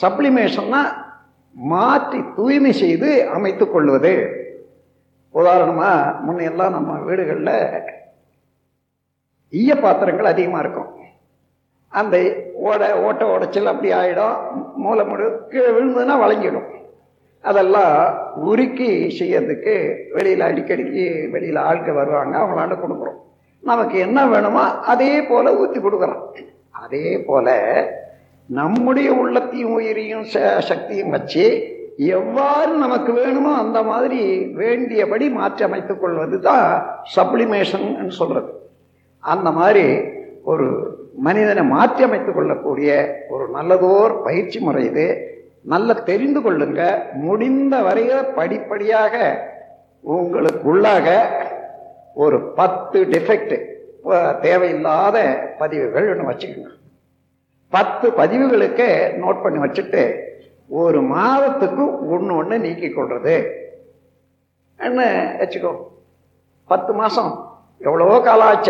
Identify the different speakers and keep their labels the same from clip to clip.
Speaker 1: சப்ளிமேஷன்னா மாற்றி தூய்மை செய்து அமைத்து கொள்வது. உதாரணமாக முன்னையெல்லாம் நம்ம வீடுகளில் ஈய பாத்திரங்கள் அதிகமாக இருக்கும். அந்த ஓட ஓட்ட உடைச்சல் அப்படி ஆகிடும் மூளை முடு கீழே விழுந்ததுன்னா வளைஞ்சிடும் அதெல்லாம் உருக்கி செய்யறதுக்கு வெளியில் அடிக்கடிக்கு வெளியில் ஆட்கள் வருவாங்க அவங்களாண்ட கொடுக்குறோம். நமக்கு என்ன வேணுமோ அதே போல் ஊற்றி கொடுக்குறோம். அதே போல் நம்முடைய உள்ளத்தையும் உயிரையும் சக்தியும் வச்சு எவ்வாறு நமக்கு வேணுமோ அந்த மாதிரி வேண்டியபடி மாற்றி அமைத்துக் கொள்வது தான் சப்ளிமேஷன் சொல்றது. அந்த மாதிரி ஒரு மனிதனை மாற்றி அமைத்துக் கொள்ளக்கூடிய ஒரு நல்லதோர் பயிற்சி முறை இது. நல்ல தெரிந்து கொள்ளுங்க. முடிந்த வரையில படிப்படியாக உங்களுக்குள்ளாக ஒரு பத்து டிஃபெக்ட் தேவையில்லாத பதிவுகள் ஒன்று வச்சுக்கோங்க. பத்து பதிவுகளுக்கு நோட் பண்ணி வச்சுட்டு ஒரு மாதத்துக்கு ஒன்று ஒன்று நீக்கி கொள்வது என்ன வச்சுக்கோ? பத்து மாதம் எவ்வளவோ காலம்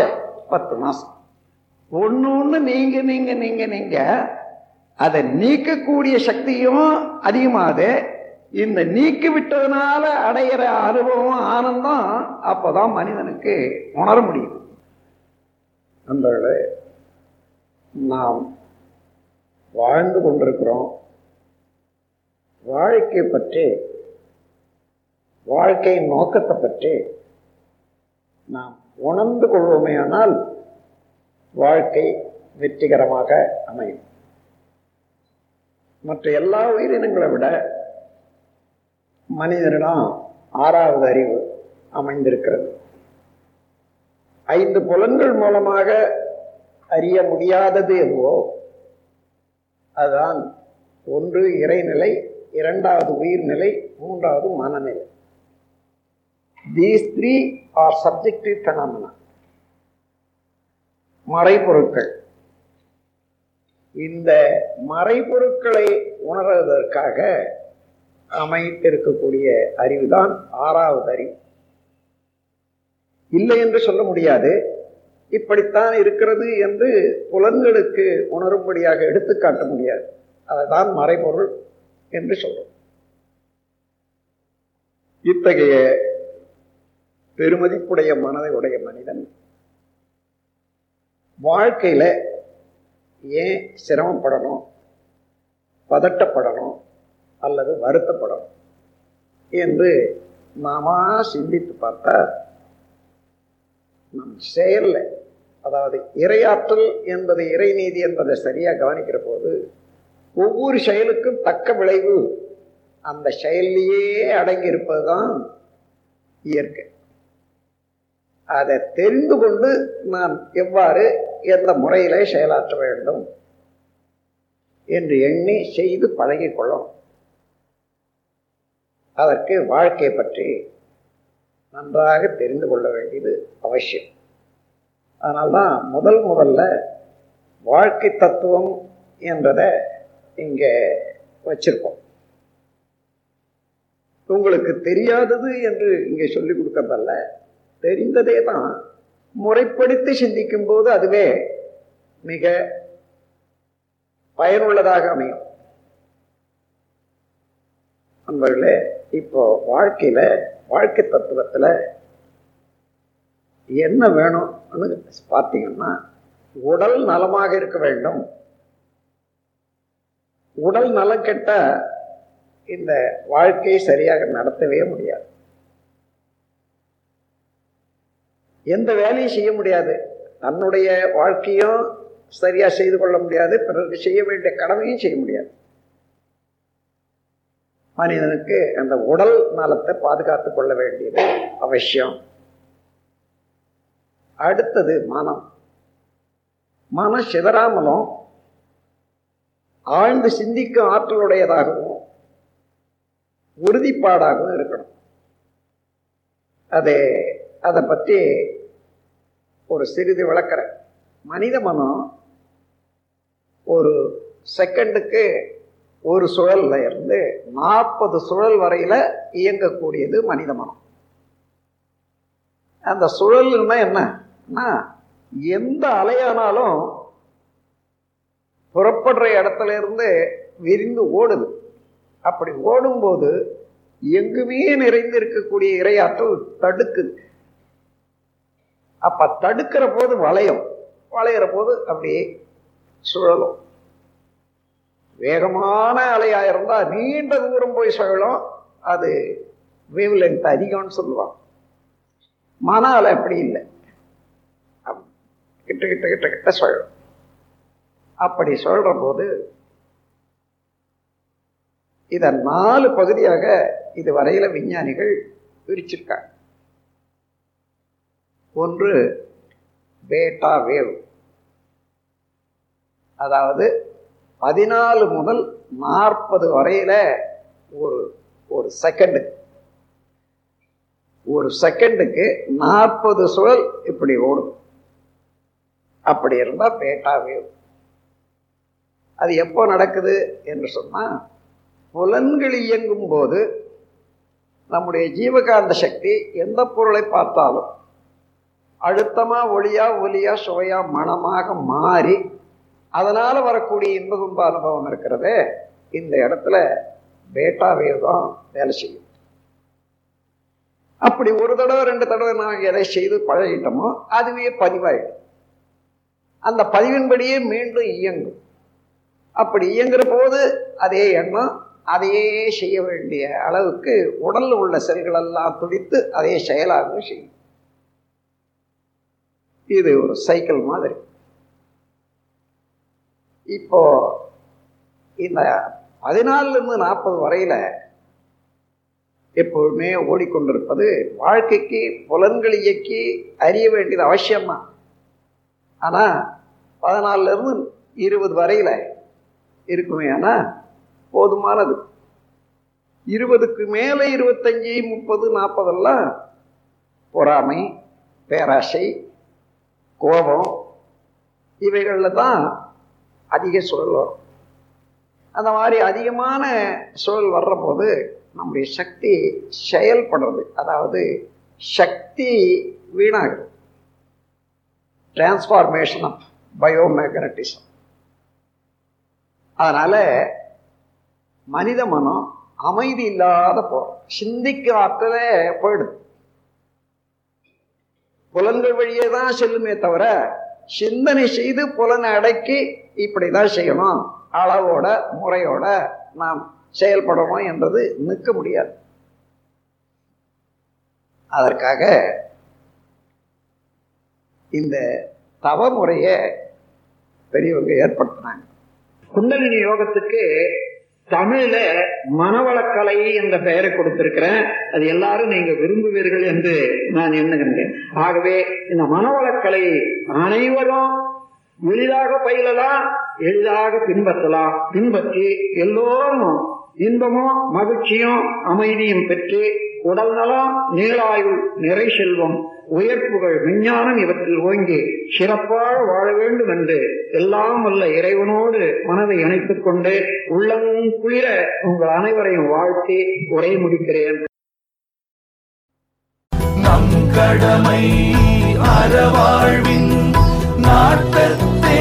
Speaker 1: பத்து மாதம் ஒன்று ஒன்று நீங்கள் நீங்கள் நீங்கள் நீங்கள் அதை நீக்கக்கூடிய சக்தியும் அதிகமாகுது. இந்த நீக்கி விட்டதுனால அடையிற அனுபவம் ஆனந்தம் அப்போதான் மனிதனுக்கு உணர முடியும் அந்த நாம் வாழ்ந்து கொண்டிருக்கிறோம். வாழ்க்கை பற்றி வாழ்க்கையின் நோக்கத்தை பற்றி நாம் உணர்ந்து கொள்வோமேயானால் வாழ்க்கை வெற்றிகரமாக அமையும். மற்ற எல்லா உயிரினங்களை விட மனிதனிடம் ஆறாவது அறிவு அமைந்திருக்கிறது. ஐந்து புலன்கள் மூலமாக அறிய முடியாதது எதுவோ அதுதான் ஒன்று இறைநிலை இரண்டாவது உயிர்நிலை மூன்றாவது மனநிலை. These three are subjective phenomena மறைபொருட்கள். இந்த மறைபொருட்களை உணர்வதற்காக அமைத்திருக்கக்கூடிய அறிவுதான் ஆறாவது அறிவு. இல்லை என்று சொல்ல முடியாது. இப்படித்தான் இருக்கிறது என்று புலன்களுக்கு உணரும்படியாக எடுத்துக்காட்ட முடியாது. அதுதான் மறைபொருள் என்று சொல்றோம். இத்தகைய பெருமதிப்புடைய மனதை உடைய மனிதன் வாழ்க்கையில ஏன் சிரமப்படணும் பதட்டப்படணும் அல்லது வருத்தப்படணும் என்று நாம சிந்தித்து பார்த்தா நம் செயலில் அதாவது இறையாற்றல் என்பது இறைநீதி என்பதை சரியாக கவனிக்கிற போது ஒவ்வொரு செயலுக்கும் தக்க விளைவு அந்த செயல்லையே அடங்கி இருப்பதுதான் இயற்கை. அதை தெரிந்து கொண்டு நாம் எவ்வாறு எந்த முறையிலே செயலாற்ற வேண்டும் என்று எண்ணி செய்து பழகிக்கொள்ளும் அதற்கு வாழ்க்கை பற்றி நன்றாக தெரிந்து கொள்ள வேண்டியது அவசியம். அதனால்தான் முதல் முதல்ல வாழ்க்கை தத்துவம் என்றதை இங்கே வச்சிருக்கோம். உங்களுக்கு தெரியாதது என்று இங்கே சொல்லிக் கொடுக்கறதல்ல. தெரிந்ததே தான் முறைப்படுத்தி சிந்திக்கும் போது அதுவே மிக பயனுள்ளதாக அமையும். நண்பர்களே இப்போ வாழ்க்கையில வாழ்க்கை தத்துவத்துல என்ன வேணும்னு பார்த்தீங்கன்னா உடல் நலமாக இருக்க வேண்டும். உடல் நலம் கெட்ட இந்த வாழ்க்கையை சரியாக நடத்தவே முடியாது. எந்த வேலையும் செய்ய முடியாது. தன்னுடைய வாழ்க்கையும் சரியா செய்து கொள்ள முடியாது. பிறருக்கு செய்ய வேண்டிய கடமையும் செய்ய முடியாது. மனிதனுக்கு அந்த உடல் நலத்தை பாதுகாத்து கொள்ள வேண்டியது அவசியம். அடுத்தது மனம். மனம் சிதறாமலும் ஆழ்ந்து சிந்திக்கும் ஆற்றலுடையதாகவும் உறுதிப்பாடாகவும் இருக்கணும். அது அதை பற்றி ஒரு சிறிது விளக்குறேன். மனித மனம் ஒரு செகண்டுக்கு ஒரு சுழல்ல இருந்து நாற்பது சுழல் வரையில் இயங்கக்கூடியது மனித மனம். அந்த சுழல்னா என்ன? எந்த அலையானாலும் புறப்படுற இடத்துல இருந்து விரிந்து ஓடுது. அப்படி ஓடும்போது எங்குமே நிறைந்து இருக்கக்கூடிய இரையாற்றல் தடுக்குது. அப்ப தடுக்கிற போது வளையம் வளையிற போது அப்படியே சுழலும். வேகமான அலையா இருந்தா நீண்ட தூரம் போய் சுழலும். அது வேவ் லென்த் அதிகம்னு சொல்லுவான் மன அலை அப்படி இல்லை. கிட்ட கிட்ட கிட்ட கிட்ட சொல்லும். அப்படி சொல்ற போது இதன் நாலு பகுதியாக இது வரையில விஞ்ஞானிகள் பிரிச்சிருக்காங்க ஒன்று பேட்டா வேவ் அதாவது பதினாலு முதல் நாற்பது வரையில ஒரு ஒரு செகண்டு ஒரு செகண்டுக்கு நாற்பது சுழல் இப்படி ஓடும். அப்படி இருந்தால் பேட்டா வேவ் அது எப்போ நடக்குது என்று சொன்னால் புலன்கள் இயங்கும் போது நம்முடைய ஜீவகாந்த சக்தி எந்த பொருளை பார்த்தாலும் அழுத்தமாக ஒளியா ஒலியா சுவையா மனமாக மாறி அதனால் வரக்கூடிய இன்ப துன்ப அனுபவம் இருக்கிறதே இந்த இடத்துல பேட்டா வேவ் தான் வேலை செய்யும். அப்படி ஒரு தடவை ரெண்டு தடவை நாங்கள் எதை செய்து பழகிட்டோமோ அதுவே பதிவாயிடும். அந்த பதிவின்படியே மீண்டும் இயங்கும். அப்படி இயங்குற போது அதே எண்ணம் அதையே செய்ய வேண்டிய அளவுக்கு உடலில் உள்ள செல்கள் எல்லாம் துடித்து அதே செயலாகவும் செய்யும். இது ஒரு சைக்கிள் மாதிரி. இப்போ இந்த பதினாலிருந்து நாற்பது வரையில் எப்பொழுதுமே ஓடிக்கொண்டிருப்பது வாழ்க்கைக்கு புலன்கள் இயக்கி அறிய வேண்டியது அவசியம்தான். ஆனால் பதினாலுலேருந்து இருபது வரையில் இருக்குமே. ஆனால் போதுமானது. இருபதுக்கு மேலே இருபத்தஞ்சி முப்பது நாற்பதெல்லாம் பொறாமை பேராசை கோபம் இவைகளில் தான் அதிக சுழல் வரும். அந்த மாதிரி அதிகமான சுழல் வர்ற போது நம்முடைய சக்தி செயல்படுறது. அதாவது சக்தி வீணாகிறது. டிரான்ஸ்ஃபார்மேஷன் ஆஃப் பயோமேக்னட்டிசம் அதனால மனித மனம் அமைதி இல்லாத போறோம். சிந்திக்க ஆற்றலே போயிடுது. புலன்கள் வழியே தான் செல்லுமே தவிர சிந்தனை செய்து புலனை அடக்கி இப்படிதான் செய்யணும். அளவோட முறையோட நாம் செயல்படணும் என்றது நிற்க முடியாது. அதற்காக இந்த தவ முறையை பெரியவங்க ஏற்படுத்தினாங்க
Speaker 2: குண்டலினி யோகத்துக்கு தமிழ்ல மனவளக்கலை என்ற பெயரை கொடுத்திருக்கிறேன். அது எல்லாரும் நீங்க விரும்புவீர்கள் என்று நான் எண்ணுகின்றேன். ஆகவே இந்த மனவளக்கலை அனைவரும் எளிதாக பயிலலாம் எளிதாக பின்பற்றலாம். பின்பற்றி எல்லோரும் இன்பமும் மகிழ்ச்சியும் அமைதியும் பெற்று உடல் நலம் நீளாயுள் நிறை செல்வம் உயர்ப்புகள் விஞ்ஞானம் இவற்றில் ஓங்கி சிறப்பாக வாழ வேண்டும் என்று எல்லாம் வல்ல இறைவனோடு மனதை இணைத்துக் கொண்டு உள்ளம் குளிர உங்கள் அனைவரையும் வாழ்த்தி உரை முடிக்கிறேன்.
Speaker 3: நம் கடமை அறவாழ்வின் நாட்டத்தே.